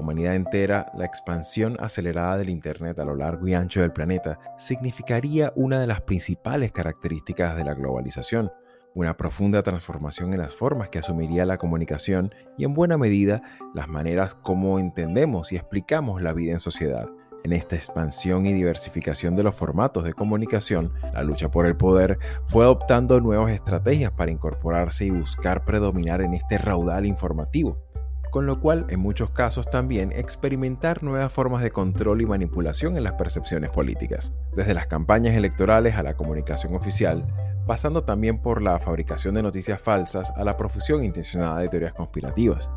humanidad entera, la expansión acelerada del Internet a lo largo y ancho del planeta significaría una de las principales características de la globalización, una profunda transformación en las formas que asumiría la comunicación y en buena medida las maneras como entendemos y explicamos la vida en sociedad. En esta expansión y diversificación de los formatos de comunicación, la lucha por el poder fue adoptando nuevas estrategias para incorporarse y buscar predominar en este raudal informativo con lo cual en muchos casos también experimentar nuevas formas de control y manipulación en las percepciones políticas, desde las campañas electorales a la comunicación oficial, pasando también por la fabricación de noticias falsas a la profusión intencionada de teorías conspirativas.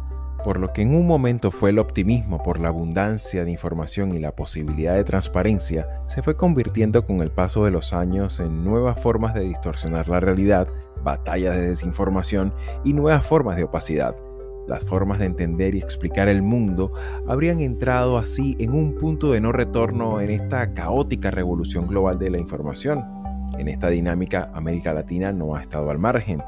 Por lo que en un momento fue el optimismo por la abundancia de información y la posibilidad de transparencia, se fue convirtiendo con el paso de los años en nuevas formas de distorsionar la realidad, batallas de desinformación y nuevas formas de opacidad, las formas de entender y explicar el mundo habrían entrado así en un punto de no retorno en esta caótica revolución global de la información. En esta dinámica, América Latina no ha estado al margen,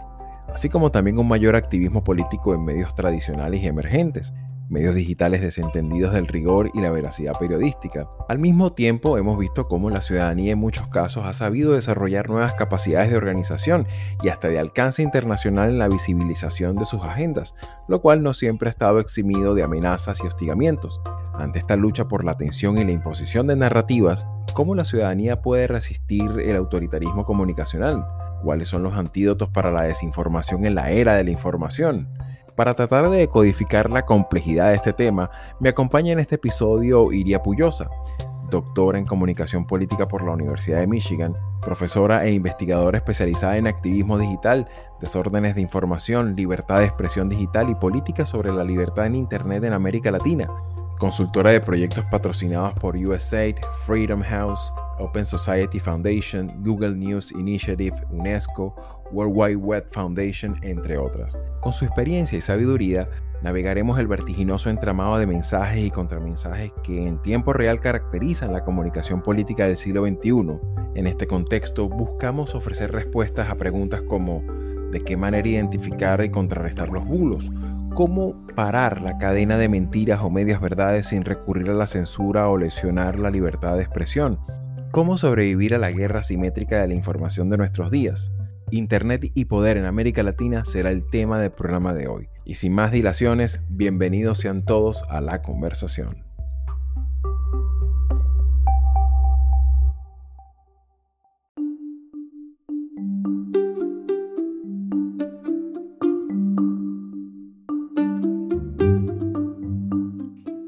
así como también un mayor activismo político en medios tradicionales y emergentes, medios digitales desentendidos del rigor y la veracidad periodística. Al mismo tiempo, hemos visto cómo la ciudadanía en muchos casos ha sabido desarrollar nuevas capacidades de organización y hasta de alcance internacional en la visibilización de sus agendas, lo cual no siempre ha estado eximido de amenazas y hostigamientos. Ante esta lucha por la atención y la imposición de narrativas, ¿cómo la ciudadanía puede resistir el autoritarismo comunicacional? ¿Cuáles son los antídotos para la desinformación en la era de la información? Para tratar de decodificar la complejidad de este tema, me acompaña en este episodio Iria Puyosa, doctora en comunicación política por la Universidad de Michigan, profesora e investigadora especializada en activismo digital, desórdenes de información, libertad de expresión digital y política sobre la libertad en Internet en América Latina, consultora de proyectos patrocinados por USAID, Freedom House, Open Society Foundation, Google News Initiative, UNESCO, World Wide Web Foundation, entre otras. Con su experiencia y sabiduría, navegaremos el vertiginoso entramado de mensajes y contramensajes que en tiempo real caracterizan la comunicación política del siglo XXI. En este contexto, buscamos ofrecer respuestas a preguntas como ¿de qué manera identificar y contrarrestar los bulos? ¿Cómo parar la cadena de mentiras o medias verdades sin recurrir a la censura o lesionar la libertad de expresión? ¿Cómo sobrevivir a la guerra simétrica de la información de nuestros días? Internet y poder en América Latina será el tema del programa de hoy. Y sin más dilaciones, bienvenidos sean todos a la conversación.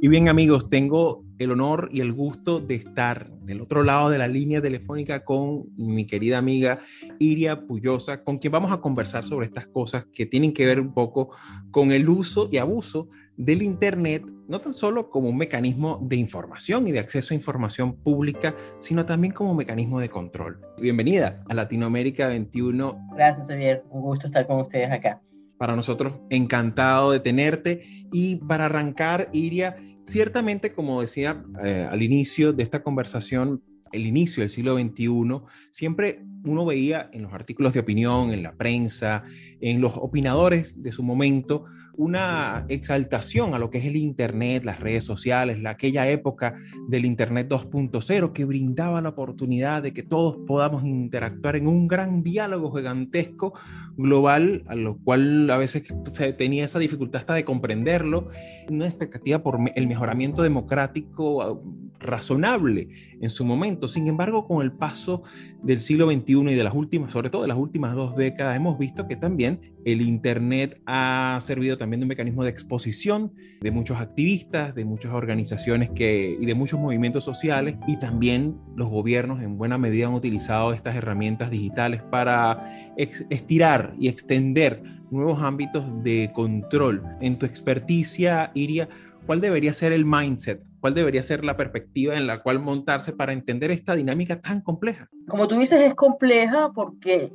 Y bien amigos, tengo el honor y el gusto de estar del otro lado de la línea telefónica con mi querida amiga Iria Puyosa, con quien vamos a conversar sobre estas cosas que tienen que ver un poco con el uso y abuso del Internet, no tan solo como un mecanismo de información y de acceso a información pública, sino también como un mecanismo de control. Bienvenida a Latinoamérica 21. Gracias, Javier. Un gusto estar con ustedes acá. Para nosotros, encantado de tenerte. Y para arrancar, Iria, ciertamente, como decía eh, al inicio de esta conversación, el inicio del siglo XXI, siempre uno veía en los artículos de opinión, en la prensa, en los opinadores de su momento, una exaltación a lo que es el Internet, las redes sociales, la, aquella época del Internet 2.0 que brindaba la oportunidad de que todos podamos interactuar en un gran diálogo gigantesco global, a lo cual a veces se tenía esa dificultad hasta de comprenderlo, una expectativa por el mejoramiento democrático ah, razonable en su momento. Sin embargo, con el paso del siglo XXI y de las últimas, sobre todo de las últimas dos décadas, hemos visto que también el Internet ha servido también de un mecanismo de exposición de muchos activistas, de muchas organizaciones que, y de muchos movimientos sociales, y también los gobiernos en buena medida han utilizado estas herramientas digitales para estirar y extender nuevos ámbitos de control. En tu experticia, Iria, ¿cuál debería ser el mindset? ¿Cuál debería ser la perspectiva en la cual montarse para entender esta dinámica tan compleja? Como tú dices, es compleja porque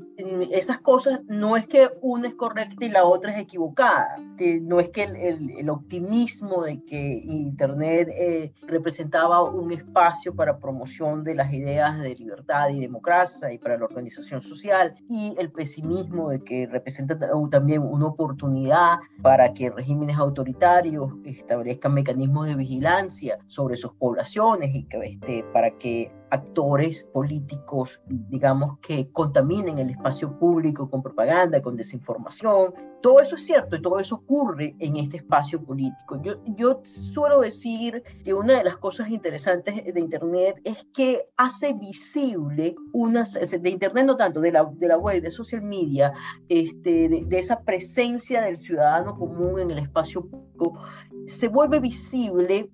esas cosas no es que una es correcta y la otra es equivocada. No es que el, optimismo de que Internet eh, representaba un espacio para promoción de las ideas de libertad y democracia y para la organización social y el pesimismo de que representa también una oportunidad para que regímenes autoritarios establezcan mecanismos de vigilancia sobre sus poblaciones y que este, para que actores políticos, digamos, que contaminen el espacio público con propaganda, con desinformación. Todo eso es cierto y todo eso ocurre en este espacio político. Yo, yo suelo decir que una de las cosas interesantes de Internet es que hace visible unas, de Internet no tanto, de la, de la web, de social media, este, de, de esa presencia del ciudadano común en el espacio público, se vuelve visible,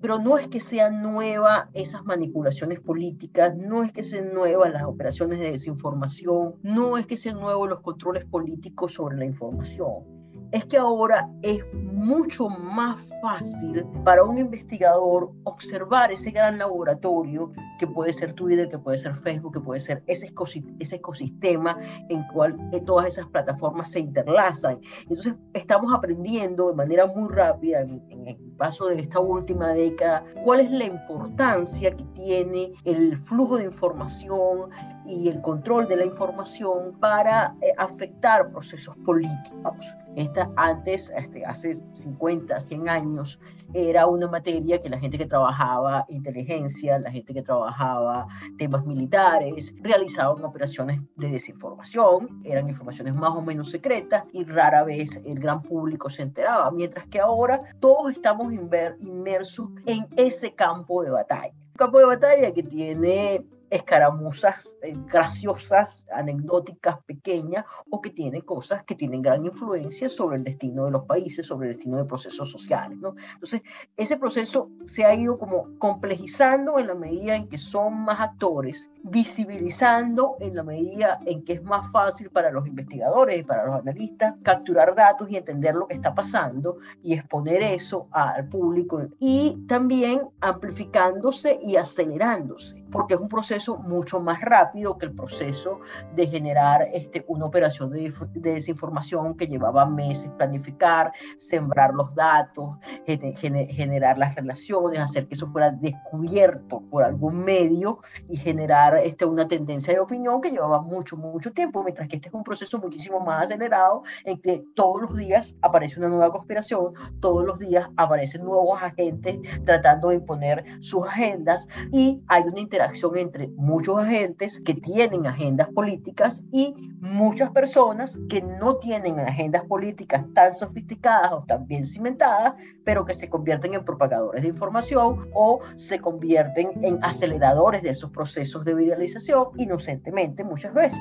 pero no es que sean nuevas esas manipulaciones políticas, no es que sean nuevas las operaciones de desinformación, no es que sean nuevos los controles políticos sobre la información es que ahora es mucho más fácil para un investigador observar ese gran laboratorio que puede ser Twitter, que puede ser Facebook, que puede ser ese, ecosistema en cual eh, todas esas plataformas se interlazan. Entonces estamos aprendiendo de manera muy rápida en, el paso de esta última década cuál es la importancia que tiene el flujo de información y el control de la información para eh, afectar procesos políticos. Esta antes, este, hace 50, 100 años, era una materia que la gente que trabajaba inteligencia, la gente que trabajaba temas militares, realizaban operaciones de desinformación, eran informaciones más o menos secretas y rara vez el gran público se enteraba, mientras que ahora todos estamos inmersos en ese campo de batalla. Campo de batalla que tiene escaramuzas eh, graciosas, anecdóticas, pequeñas, o que tiene cosas que tienen gran influencia sobre el destino de los países, sobre el destino de procesos sociales. ¿no? Entonces, ese proceso se ha ido como complejizando en la medida en que son más actores, visibilizando en la medida en que es más fácil para los investigadores y para los analistas capturar datos y entender lo que está pasando y exponer eso al público y también amplificándose y acelerándose, porque es un proceso mucho más rápido que el proceso de generar este, una operación de, desinformación que llevaba meses planificar, sembrar los datos, generar las relaciones, hacer que eso fuera descubierto por algún medio y generar este, una tendencia de opinión que llevaba mucho, mucho tiempo, mientras que este es un proceso muchísimo más acelerado en que todos los días aparece una nueva conspiración, todos los días aparecen nuevos agentes tratando de imponer sus agendas y hay una interacción entre muchos agentes que tienen agendas políticas y muchas personas que no tienen agendas políticas tan sofisticadas o tan bien cimentadas, pero que se convierten en propagadores de información o se convierten en aceleradores de esos procesos de viralización inocentemente muchas veces.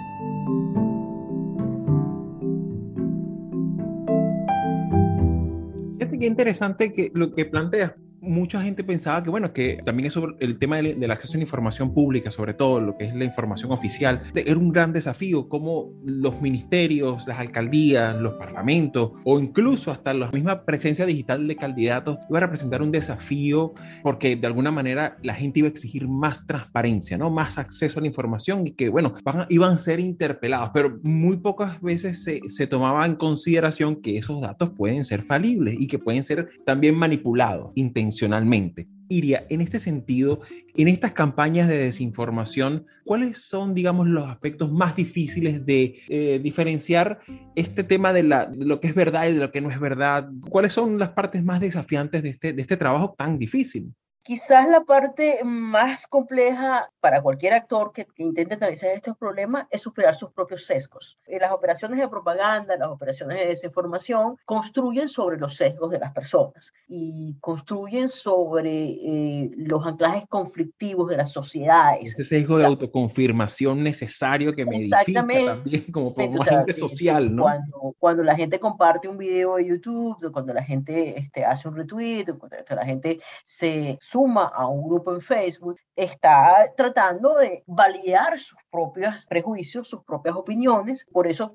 Qué interesante que lo que planteas, mucha gente pensaba que, bueno, que también eso, el tema del, acceso a la información pública, sobre todo lo que es la información oficial, era un gran desafío, como los ministerios, las alcaldías, los parlamentos o incluso hasta la misma presencia digital de candidatos iba a representar un desafío porque de alguna manera la gente iba a exigir más transparencia, ¿no? Más acceso a la información y que, bueno, iban a ser interpelados, pero muy pocas veces se, se tomaba en consideración que esos datos pueden ser falibles y que pueden ser también manipulados, intencionalmente Iria, en este sentido, en estas campañas de desinformación, ¿cuáles son, digamos, los aspectos más difíciles de eh, diferenciar este tema de, la, de, lo que es verdad y de lo que no es verdad? ¿Cuáles son las partes más desafiantes de este, de este trabajo tan difícil? Quizás la parte más compleja para cualquier actor que, intente analizar estos problemas es superar sus propios sesgos. Eh, las operaciones de propaganda, las operaciones de desinformación construyen sobre los sesgos de las personas y construyen sobre eh, los anclajes conflictivos de las sociedades. Ese sesgo de autoconfirmación necesario que me Exactamente. también como, como agente social, ¿no? Cuando, cuando, la gente comparte un video de YouTube, cuando la gente este, hace un retweet, cuando la gente se suma a un grupo en Facebook, está tratando de validar sus propios prejuicios, sus propias opiniones. Por eso,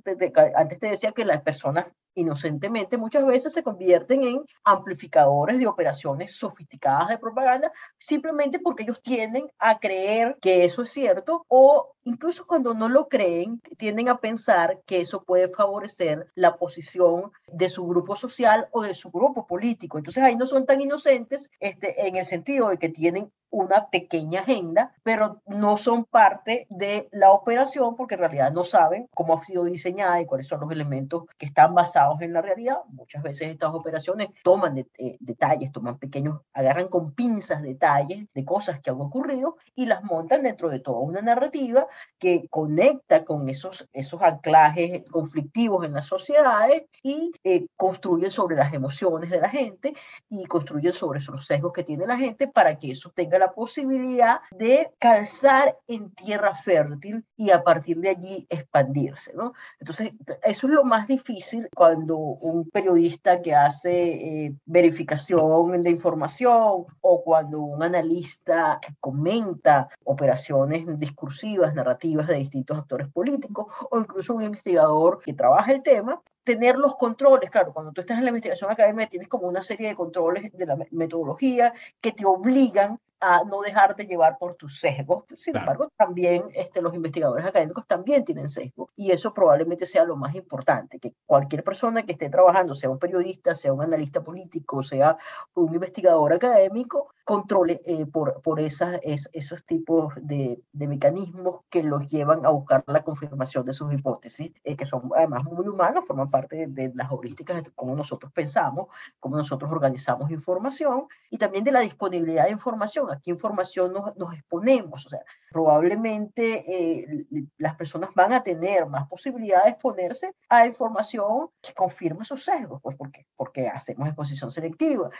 antes te decía que las personas inocentemente muchas veces se convierten en amplificadores de operaciones sofisticadas de propaganda simplemente porque ellos tienden a creer que eso es cierto o incluso cuando no lo creen, tienden a pensar que eso puede favorecer la posición de su grupo social o de su grupo político. Entonces ahí no son tan inocentes este, en el sentido de que tienen una pequeña agenda, pero no son parte de la operación porque en realidad no saben cómo ha sido diseñada y cuáles son los elementos que están basados en la realidad. Muchas veces estas operaciones toman eh, detalles, toman pequeños, agarran con pinzas detalles de cosas que han ocurrido y las montan dentro de toda una narrativa que conecta con esos, esos anclajes conflictivos en las sociedades y eh, construyen sobre las emociones de la gente y construyen sobre esos sesgos que tiene la gente para que eso tenga la posibilidad de calzar en tierra fértil y a partir de allí expandirse, ¿no? Entonces, eso es lo más difícil cuando un periodista que hace eh, verificación de información o cuando un analista que comenta operaciones discursivas, narrativas de distintos actores políticos o incluso un investigador que trabaja el tema, tener los controles, claro, cuando tú estás en la investigación académica tienes como una serie de controles de la metodología que te obligan a no dejar de llevar por tus sesgos. Sin embargo, también este, los investigadores académicos también tienen sesgos y eso probablemente sea lo más importante, que cualquier persona que esté trabajando, sea un periodista, sea un analista político, sea un investigador académico, controle eh, por, por esas, esos tipos de, de, mecanismos que los llevan a buscar la confirmación de sus hipótesis, eh, que son además muy humanos, forman parte de, las heurísticas de cómo nosotros pensamos, cómo nosotros organizamos información y también de la disponibilidad de información a qué información nos, nos exponemos. O sea, probablemente eh, las personas van a tener más posibilidad de exponerse a información que confirme sus sesgos, pues porque, porque hacemos exposición selectiva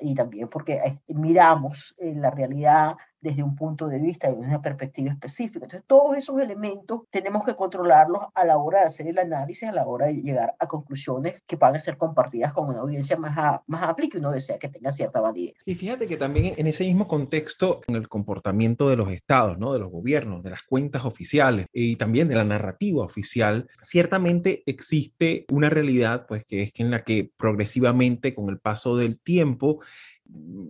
y también porque eh, miramos la realidad desde un punto de vista, desde una perspectiva específica. Entonces, todos esos elementos tenemos que controlarlos a la hora de hacer el análisis, a la hora de llegar a conclusiones que van a ser compartidas con una audiencia más, más amplia y que uno desea que tenga cierta validez. Y fíjate que también en ese mismo contexto, en el comportamiento de los estados, ¿no? de los gobiernos, de las cuentas oficiales y también de la narrativa oficial, ciertamente existe una realidad, pues que es en la que progresivamente, con el paso del tiempo,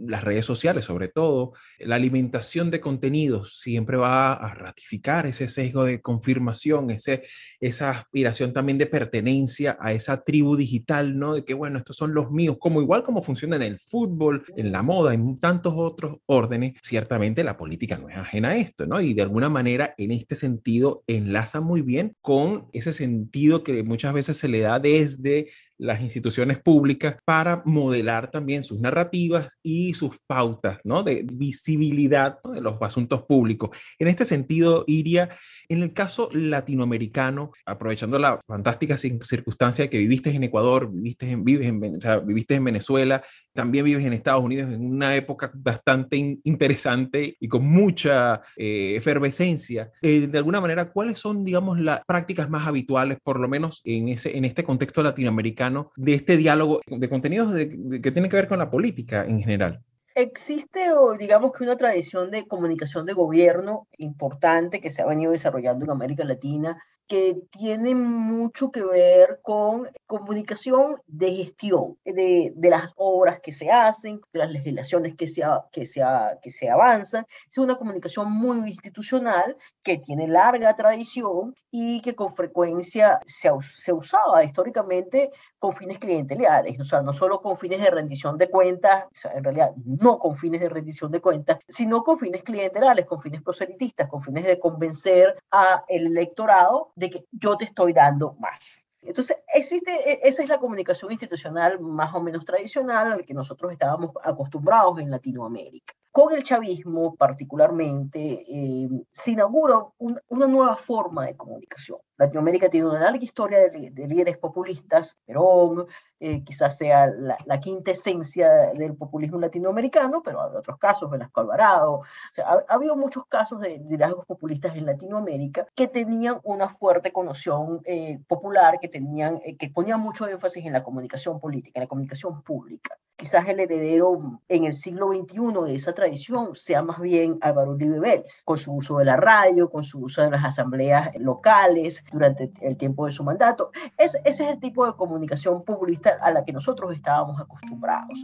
las redes sociales sobre todo, la alimentación de contenidos siempre va a ratificar ese sesgo de confirmación, ese, esa aspiración también de pertenencia a esa tribu digital, ¿no? De que, bueno, estos son los míos, como igual como funciona en el fútbol, en la moda, en tantos otros órdenes, ciertamente la política no es ajena a esto, ¿no? Y de alguna manera, en este sentido, enlaza muy bien con ese sentido que muchas veces se le da desde las instituciones públicas para modelar también sus narrativas y sus pautas ¿no? de visibilidad de los asuntos públicos. En este sentido, Iria, en el caso latinoamericano, aprovechando la fantástica circunstancia que viviste en Ecuador, viviste en, vives en, viviste en Venezuela, también vives en Estados Unidos en una época bastante interesante y con mucha eh, efervescencia, eh, de alguna manera, ¿cuáles son, digamos, las prácticas más habituales, por lo menos en, ese, en este contexto latinoamericano, de este diálogo de contenidos que tienen que ver con la política en general? Existe, digamos que una tradición de comunicación de gobierno importante que se ha venido desarrollando en América Latina que tiene mucho que ver con comunicación de gestión de, de, las obras que se hacen, de las legislaciones que se, que, se, que se avanzan. Es una comunicación muy institucional que tiene larga tradición y que con frecuencia se, se usaba históricamente con fines clientelares, o sea, no solo con fines de rendición de cuentas, o sea, en realidad no con fines de rendición de cuentas, sino con fines clientelares, con fines proselitistas, con fines de convencer al electorado de que yo te estoy dando más. Entonces, existe, e, esa es la comunicación institucional más o menos tradicional a la que nosotros estábamos acostumbrados en Latinoamérica. Con el chavismo particularmente, eh, se inaugura una nueva forma de comunicación. Latinoamérica tiene una larga historia de, líderes populistas, Perón, eh, quizás sea la, quinta esencia del populismo latinoamericano, pero hay otros casos, Velasco Alvarado. O sea, ha, habido muchos casos de, liderazgos populistas en Latinoamérica que tenían una fuerte connotación eh, popular, que, tenían, eh, que ponían mucho énfasis en la comunicación política, en la comunicación pública. Quizás el heredero en el siglo XXI de esa tradición sea más bien Álvaro Uribe Vélez, con su uso de la radio, con su uso de las asambleas locales, durante el tiempo de su mandato. ese es el tipo de comunicación populista a la que nosotros estábamos acostumbrados.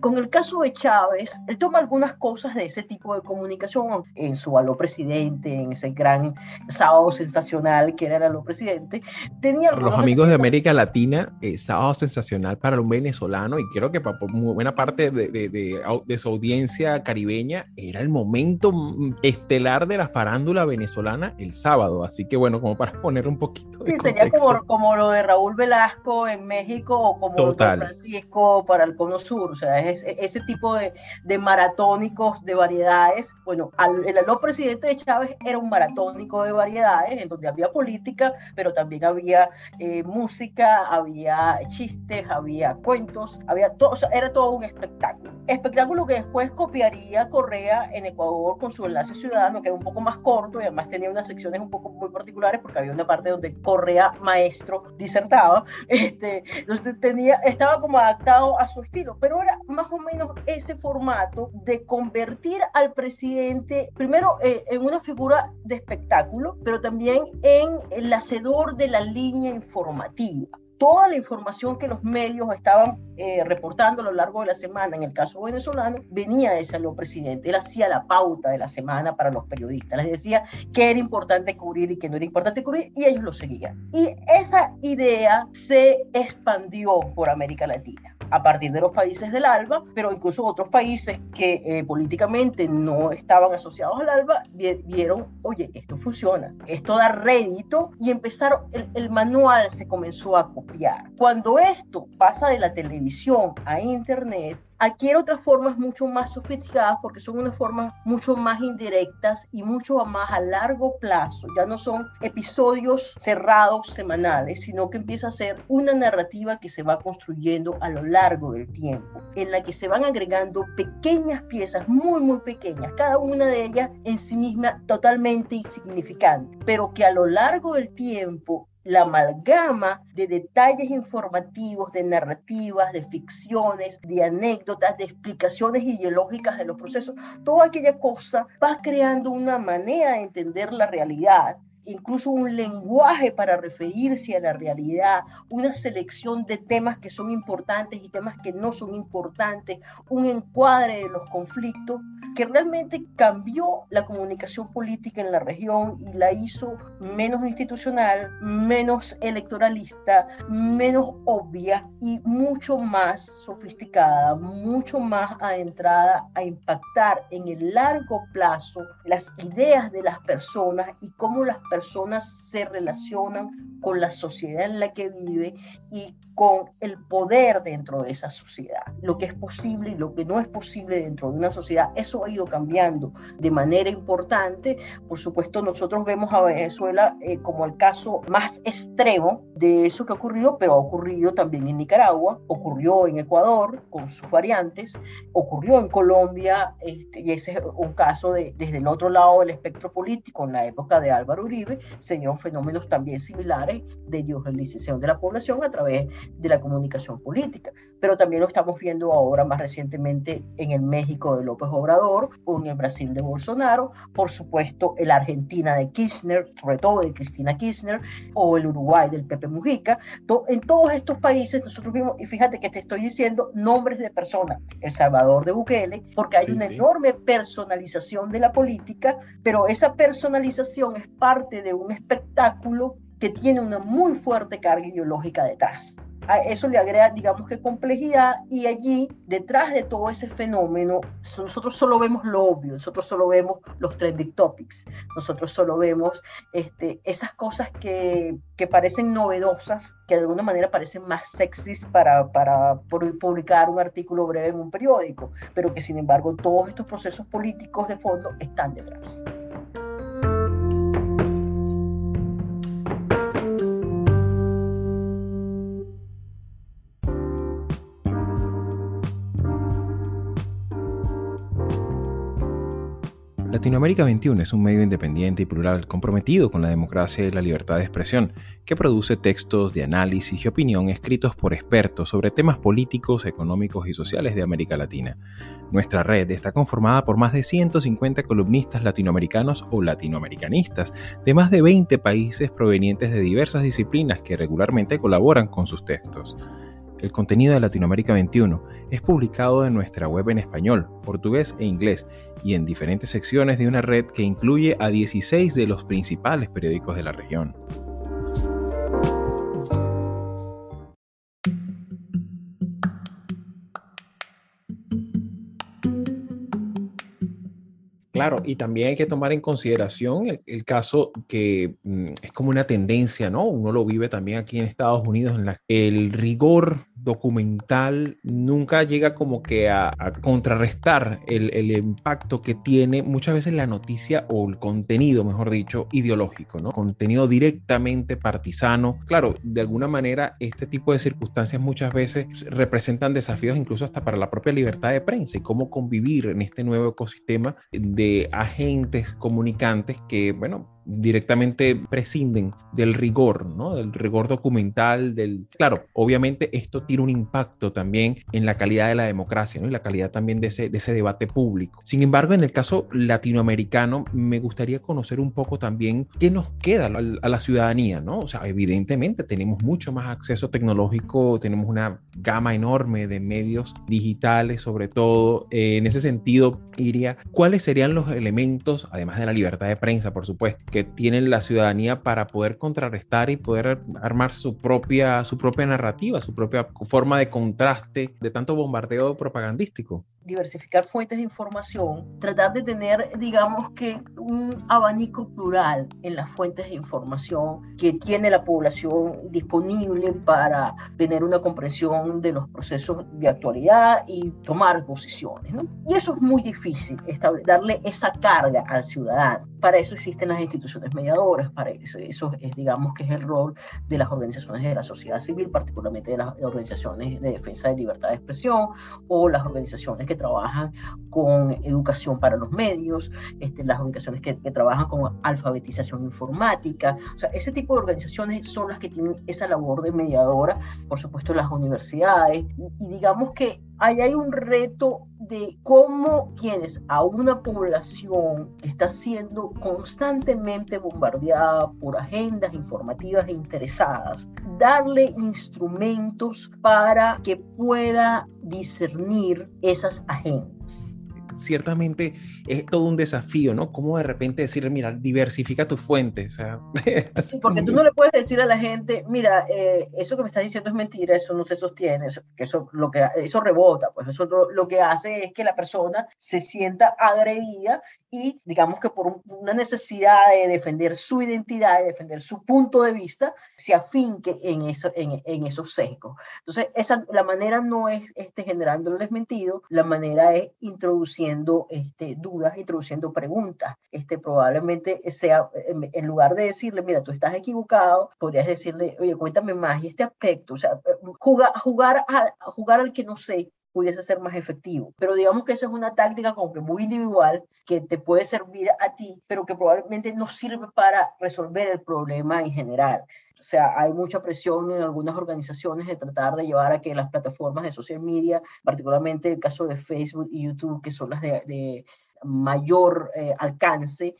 Con el caso de Chávez, él toma algunas cosas de ese tipo de comunicación en su aló presidente, en ese gran sábado sensacional que era el aló presidente. Tenía los amigos de América Latina, eh, sábado sensacional para un venezolano y creo que para muy buena parte de, de, de, su audiencia caribeña era el momento estelar de la farándula venezolana el sábado. Así que bueno, como para poner un poquito. sí, sería como, como lo de Raúl Velasco en México o como lo de Francisco para el Cono Sur. O sea, ese tipo de, de, maratónicos de variedades. Bueno, el aló presidente de Chávez era un maratónico de variedades, en donde había política, pero también había eh, música, había chistes, había cuentos, había todo, era todo un espectáculo. Espectáculo que después copiaría Correa en Ecuador con su enlace ciudadano, que era un poco más corto y además tenía unas secciones un poco muy particulares, porque había una parte donde Correa, maestro, disertaba. Este, tenía, estaba como adaptado a su estilo, pero era más o menos ese formato de convertir al presidente, primero eh, en una figura de espectáculo, pero también en el hacedor de la línea informativa toda la información que los medios estaban eh, reportando a lo largo de la semana, en el caso venezolano, venía de ese presidente. Él hacía la pauta de la semana para los periodistas. Les decía qué era importante cubrir y qué no era importante cubrir, y ellos lo seguían. Y esa idea se expandió por América Latina a partir de los países del ALBA, pero incluso otros países que eh, políticamente no estaban asociados al ALBA vieron, oye, esto funciona, esto da rédito y empezaron, el, el manual se comenzó a copiar. Cuando esto pasa de la televisión a Internet, adquiere otras formas mucho más sofisticadas porque son unas formas mucho más indirectas y mucho más a largo plazo. Ya no son episodios cerrados semanales, sino que empieza a ser una narrativa que se va construyendo a lo largo del tiempo, en la que se van agregando pequeñas piezas muy, muy pequeñas, cada una de ellas en sí misma totalmente insignificante, pero que a lo largo del tiempo la amalgama de detalles informativos, de narrativas, de ficciones, de anécdotas, de explicaciones ideológicas de los procesos, toda aquella cosa va creando una manera de entender la realidad incluso un lenguaje para referirse a la realidad, una selección de temas que son importantes y temas que no son importantes, un encuadre de los conflictos que realmente cambió la comunicación política en la región y la hizo menos institucional, menos electoralista, menos obvia y mucho más sofisticada, mucho más adentrada a impactar en el largo plazo las ideas de las personas y cómo las personas personas se relacionan con la sociedad en la que vive y con el poder dentro de esa sociedad, lo que es posible y lo que no es posible dentro de una sociedad. Eso ha ido cambiando de manera importante. Por supuesto, nosotros vemos a Venezuela eh, como el caso más extremo de eso que ocurrió, pero ha ocurrido también en Nicaragua, ocurrió en Ecuador con sus variantes, ocurrió en Colombia, este, y ese es un caso de, desde el otro lado del espectro político, en la época de Álvaro Uribe, se dieron fenómenos también similares de diogelización de la población a través de la comunicación política. Pero también lo estamos viendo ahora más recientemente en el México de López Obrador o en el Brasil de Bolsonaro, por supuesto en la Argentina de Kirchner, sobre todo de Cristina Kirchner, o el Uruguay del Pepe Mujica. En todos estos países nosotros vimos, y fíjate que te estoy diciendo nombres de personas, El Salvador de Bukele, porque hay una enorme personalización de la política, pero esa personalización es parte de un espectáculo que tiene una muy fuerte carga ideológica detrás a eso le agrega, digamos que complejidad y allí, detrás de todo ese fenómeno, nosotros solo vemos lo obvio, nosotros solo vemos los trending topics, nosotros solo vemos este, esas cosas que, que parecen novedosas, que de alguna manera parecen más sexys para, para publicar un artículo breve en un periódico, pero que sin embargo todos estos procesos políticos de fondo están detrás. Latinoamérica 21 es un medio independiente y plural comprometido con la democracia y la libertad de expresión, que produce textos de análisis y opinión escritos por expertos sobre temas políticos, económicos y sociales de América Latina. Nuestra red está conformada por más de 150 columnistas latinoamericanos o latinoamericanistas de más de 20 países provenientes de diversas disciplinas que regularmente colaboran con sus textos. El contenido de Latinoamérica 21 es publicado en nuestra web en español, portugués e inglés y en diferentes secciones de una red que incluye a 16 de los principales periódicos de la región. Claro, y también hay que tomar en consideración el, caso que mm, es como una tendencia, ¿no? Uno lo vive también aquí en Estados Unidos, en la, el rigor documental nunca llega como que a, contrarrestar el, el, impacto que tiene muchas veces la noticia o el contenido, mejor dicho, ideológico, ¿no? Contenido directamente partisano. Claro, de alguna manera este tipo de circunstancias muchas veces representan desafíos incluso hasta para la propia libertad de prensa y cómo convivir en este nuevo ecosistema de agentes comunicantes que, bueno, directamente prescinden del rigor, ¿no? Del rigor documental, del... Claro, obviamente esto tiene un impacto también en la calidad de la democracia, ¿no? Y la calidad también de ese, de ese debate público. Sin embargo, en el caso latinoamericano, me gustaría conocer un poco también qué nos queda a la ciudadanía, ¿no? O sea, evidentemente tenemos mucho más acceso tecnológico, tenemos una gama enorme de medios digitales, sobre todo. Eh, en ese sentido, iría, ¿cuáles serían los elementos, además de la libertad de prensa, por supuesto, que tiene la ciudadanía para poder contrarrestar y poder armar su propia, su propia narrativa, su propia forma de contraste de tanto bombardeo propagandístico. Diversificar fuentes de información, tratar de tener, digamos que, un abanico plural en las fuentes de información que tiene la población disponible para tener una comprensión de los procesos de actualidad y tomar posiciones. Y eso es muy difícil, darle esa carga al ciudadano. Para eso existen las instituciones mediadoras, para eso, eso es, digamos que es el rol de las organizaciones de la sociedad civil, particularmente de las organizaciones de defensa de libertad de expresión o las organizaciones que trabajan con educación para los medios, este, las organizaciones que, que trabajan con alfabetización informática, o sea, ese tipo de organizaciones son las que tienen esa labor de mediadora, por supuesto las universidades, y digamos que ahí hay un reto de cómo tienes a una población que está siendo constantemente bombardeada por agendas informativas e interesadas, darle instrumentos para que pueda discernir esas agendas ciertamente es todo un desafío, ¿no? Cómo de repente decir, mira, diversifica tus fuentes. O sea, sí, porque tú no le puedes decir a la gente, mira, eh, eso que me estás diciendo es mentira, eso no se sostiene, eso, eso, lo que, eso rebota, pues eso lo, lo que hace es que la persona se sienta agredida y digamos que por una necesidad de defender su identidad, de defender su punto de vista, se afinque en, eso, en, en esos sesgos. Entonces, esa, la manera no es este, generando el desmentido, la manera es introduciendo este, dudas, introduciendo preguntas. Este, probablemente sea, en, lugar de decirle, mira, tú estás equivocado, podrías decirle, oye, cuéntame más y este aspecto, o sea, jugar, jugar, a, jugar al que no sé, pudiese ser más efectivo. Pero digamos que esa es una táctica como que muy individual que te puede servir a ti, pero que probablemente no sirve para resolver el problema en general. O sea, hay mucha presión en algunas organizaciones de tratar de llevar a que las plataformas de social media, particularmente el caso de Facebook y YouTube, que son las de, mayor eh, alcance,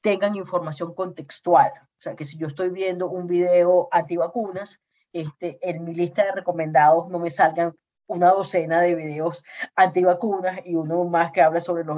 tengan información contextual. O sea, que si yo estoy viendo un video antivacunas, este, en mi lista de recomendados no me salgan una docena de videos antivacunas y uno más que hable sobre los,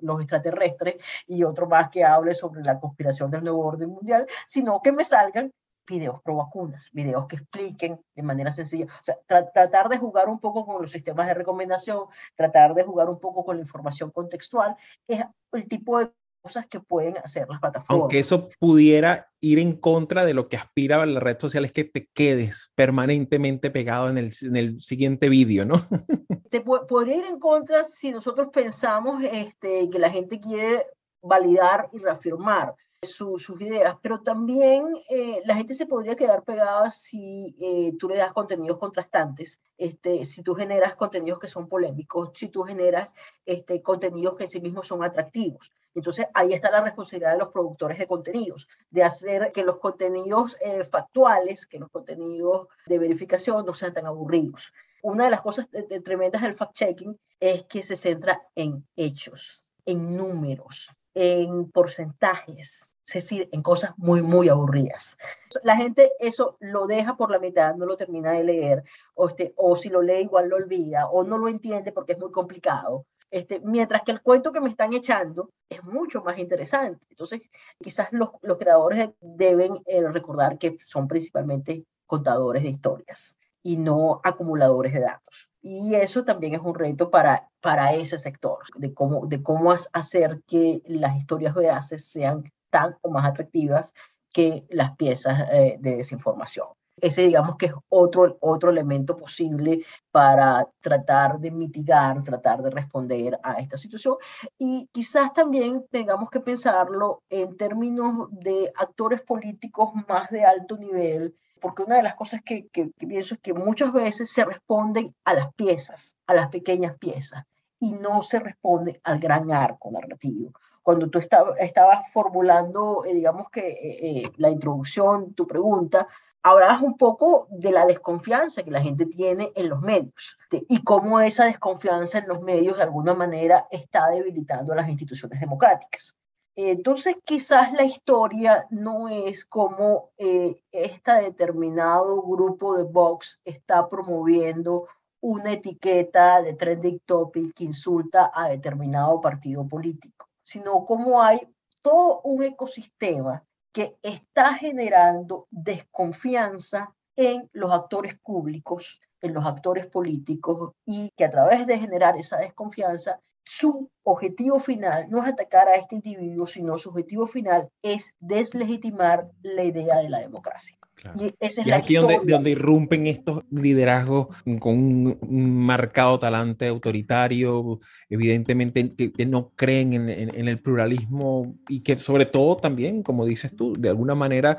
los, extraterrestres y otro más que hable sobre la conspiración del nuevo orden mundial, sino que me salgan videos pro vacunas, videos que expliquen de manera sencilla, o sea, tratar de jugar un poco con los sistemas de recomendación, tratar de jugar un poco con la información contextual, es el tipo de cosas que pueden hacer las plataformas. Aunque eso pudiera ir en contra de lo que aspira a la red social, es que te quedes permanentemente pegado en el, en el siguiente vídeo, ¿no? te podría ir en contra si nosotros pensamos este, que la gente quiere validar y reafirmar. Sus ideas, pero también eh, la gente se podría quedar pegada si eh, tú le das contenidos contrastantes, este, si tú generas contenidos que son polémicos, si tú generas este, contenidos que en sí mismos son atractivos. Entonces ahí está la responsabilidad de los productores de contenidos, de hacer que los contenidos eh, factuales, que los contenidos de verificación no sean tan aburridos. Una de las cosas tremendas del fact-checking es que se centra en hechos, en números, en porcentajes, es decir, en cosas muy, muy aburridas. La gente eso lo deja por la mitad, no lo termina de leer, o, este, o si lo lee igual lo olvida, o no lo entiende porque es muy complicado. Este, mientras que el cuento que me están echando es mucho más interesante. Entonces, quizás los, los creadores deben eh, recordar que son principalmente contadores de historias y no acumuladores de datos. Y eso también es un reto para, para ese sector, de cómo, de cómo hacer que las historias veraces sean tan o más atractivas que las piezas eh, de desinformación. Ese digamos que es otro, otro elemento posible para tratar de mitigar, tratar de responder a esta situación. Y quizás también tengamos que pensarlo en términos de actores políticos más de alto nivel porque una de las cosas que, pienso es que muchas veces se responden a las piezas, a las pequeñas piezas, y no se responde al gran arco narrativo. Cuando tú estabas formulando, eh, digamos que eh, eh, la introducción, tu pregunta, hablabas un poco de la desconfianza que la gente tiene en los medios y cómo esa desconfianza en los medios de alguna manera está debilitando a las instituciones democráticas. Entonces, quizás la historia no es como eh, este determinado grupo de Vox está promoviendo una etiqueta de trending topic que insulta a determinado partido político, sino como hay todo un ecosistema que está generando desconfianza en los actores públicos, en los actores políticos y que a través de generar esa desconfianza su objetivo final no es atacar a este individuo, sino su objetivo final es deslegitimar la idea de la democracia. Y esa es la aquí donde, donde, irrumpen estos liderazgos con un, marcado talante autoritario, evidentemente que, no creen en, en, el pluralismo y que sobre todo también, como dices tú, de alguna manera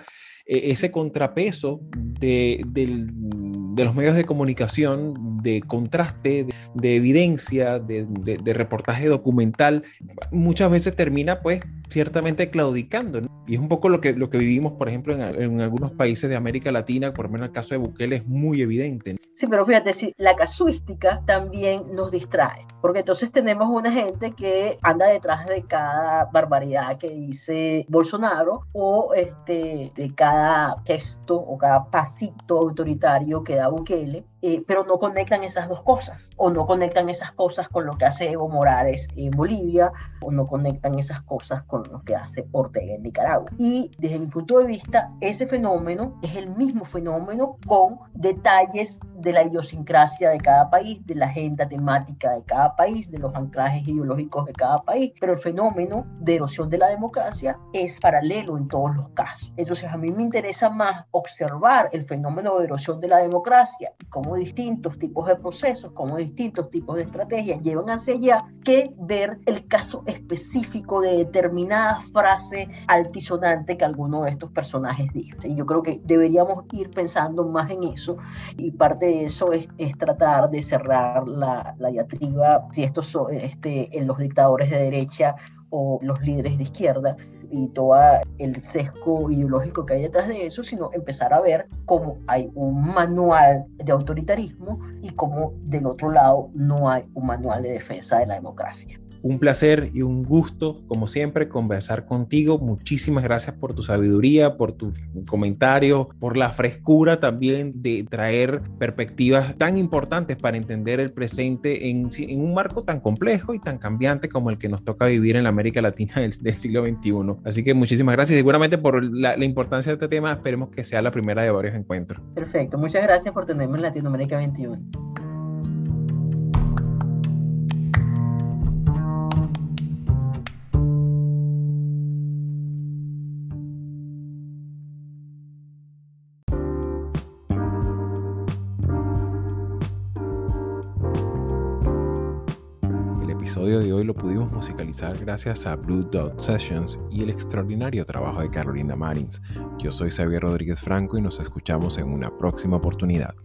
e, ese contrapeso de, los medios de comunicación, de contraste, de, evidencia, de, reportaje documental, muchas veces termina pues ciertamente claudicando. Y es un poco lo que, lo que vivimos, por ejemplo, en, algunos países de América Latina, por lo menos el caso de Bukele es muy evidente. Sí, pero fíjate, si la casuística también nos distrae, porque entonces tenemos una gente que anda detrás de cada barbaridad que dice Bolsonaro o este, de cada gesto o cada pasito autoritario que da Bukele eh, pero no conectan esas dos cosas, o no conectan esas cosas con lo que hace Evo Morales en Bolivia, o no conectan esas cosas con lo que hace Ortega en Nicaragua. Y desde mi punto de vista, ese fenómeno es el mismo fenómeno con detalles de la idiosincrasia de cada país, de la agenda temática de cada país, de los anclajes ideológicos de cada país, pero el fenómeno de erosión de la democracia es paralelo en todos los casos. Entonces a mí me interesa más observar el fenómeno de erosión de la democracia y cómo distintos tipos de procesos, como distintos tipos de estrategias llevan hacia allá, que ver el caso específico de determinada frase altisonante que alguno de estos personajes dijo. Y yo creo que deberíamos ir pensando más en eso y parte eso es, tratar de cerrar la, la diatriba, si estos son este, en los dictadores de derecha o los líderes de izquierda y todo el sesgo ideológico que hay detrás de eso, sino empezar a ver cómo hay un manual de autoritarismo y cómo del otro lado no hay un manual de defensa de la democracia. Un placer y un gusto, como siempre, conversar contigo. Muchísimas gracias por tu sabiduría, por tus comentarios, por la frescura también de traer perspectivas tan importantes para entender el presente en, un marco tan complejo y tan cambiante como el que nos toca vivir en la América Latina del, siglo XXI. Así que muchísimas gracias. Seguramente por la, importancia de este tema, esperemos que sea la primera de varios encuentros. Perfecto. Muchas gracias por tenerme en Latinoamérica 21. Episodio de hoy lo pudimos musicalizar gracias a Blue Dot Sessions y el extraordinario trabajo de Carolina Marins. Yo soy Xavier Rodríguez Franco y nos escuchamos en una próxima oportunidad.